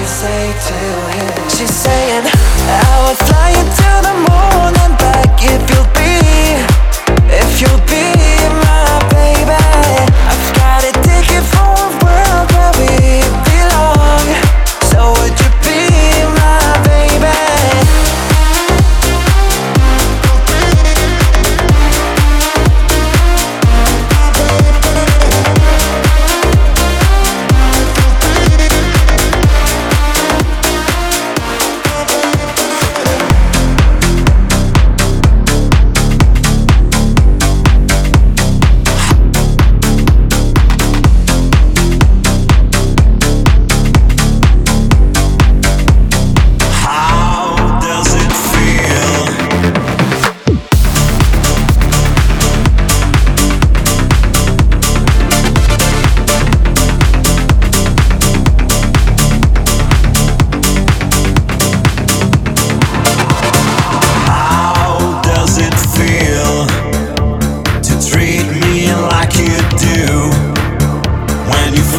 you say to him? She say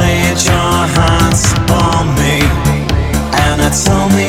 laid your hands on me, and I told me.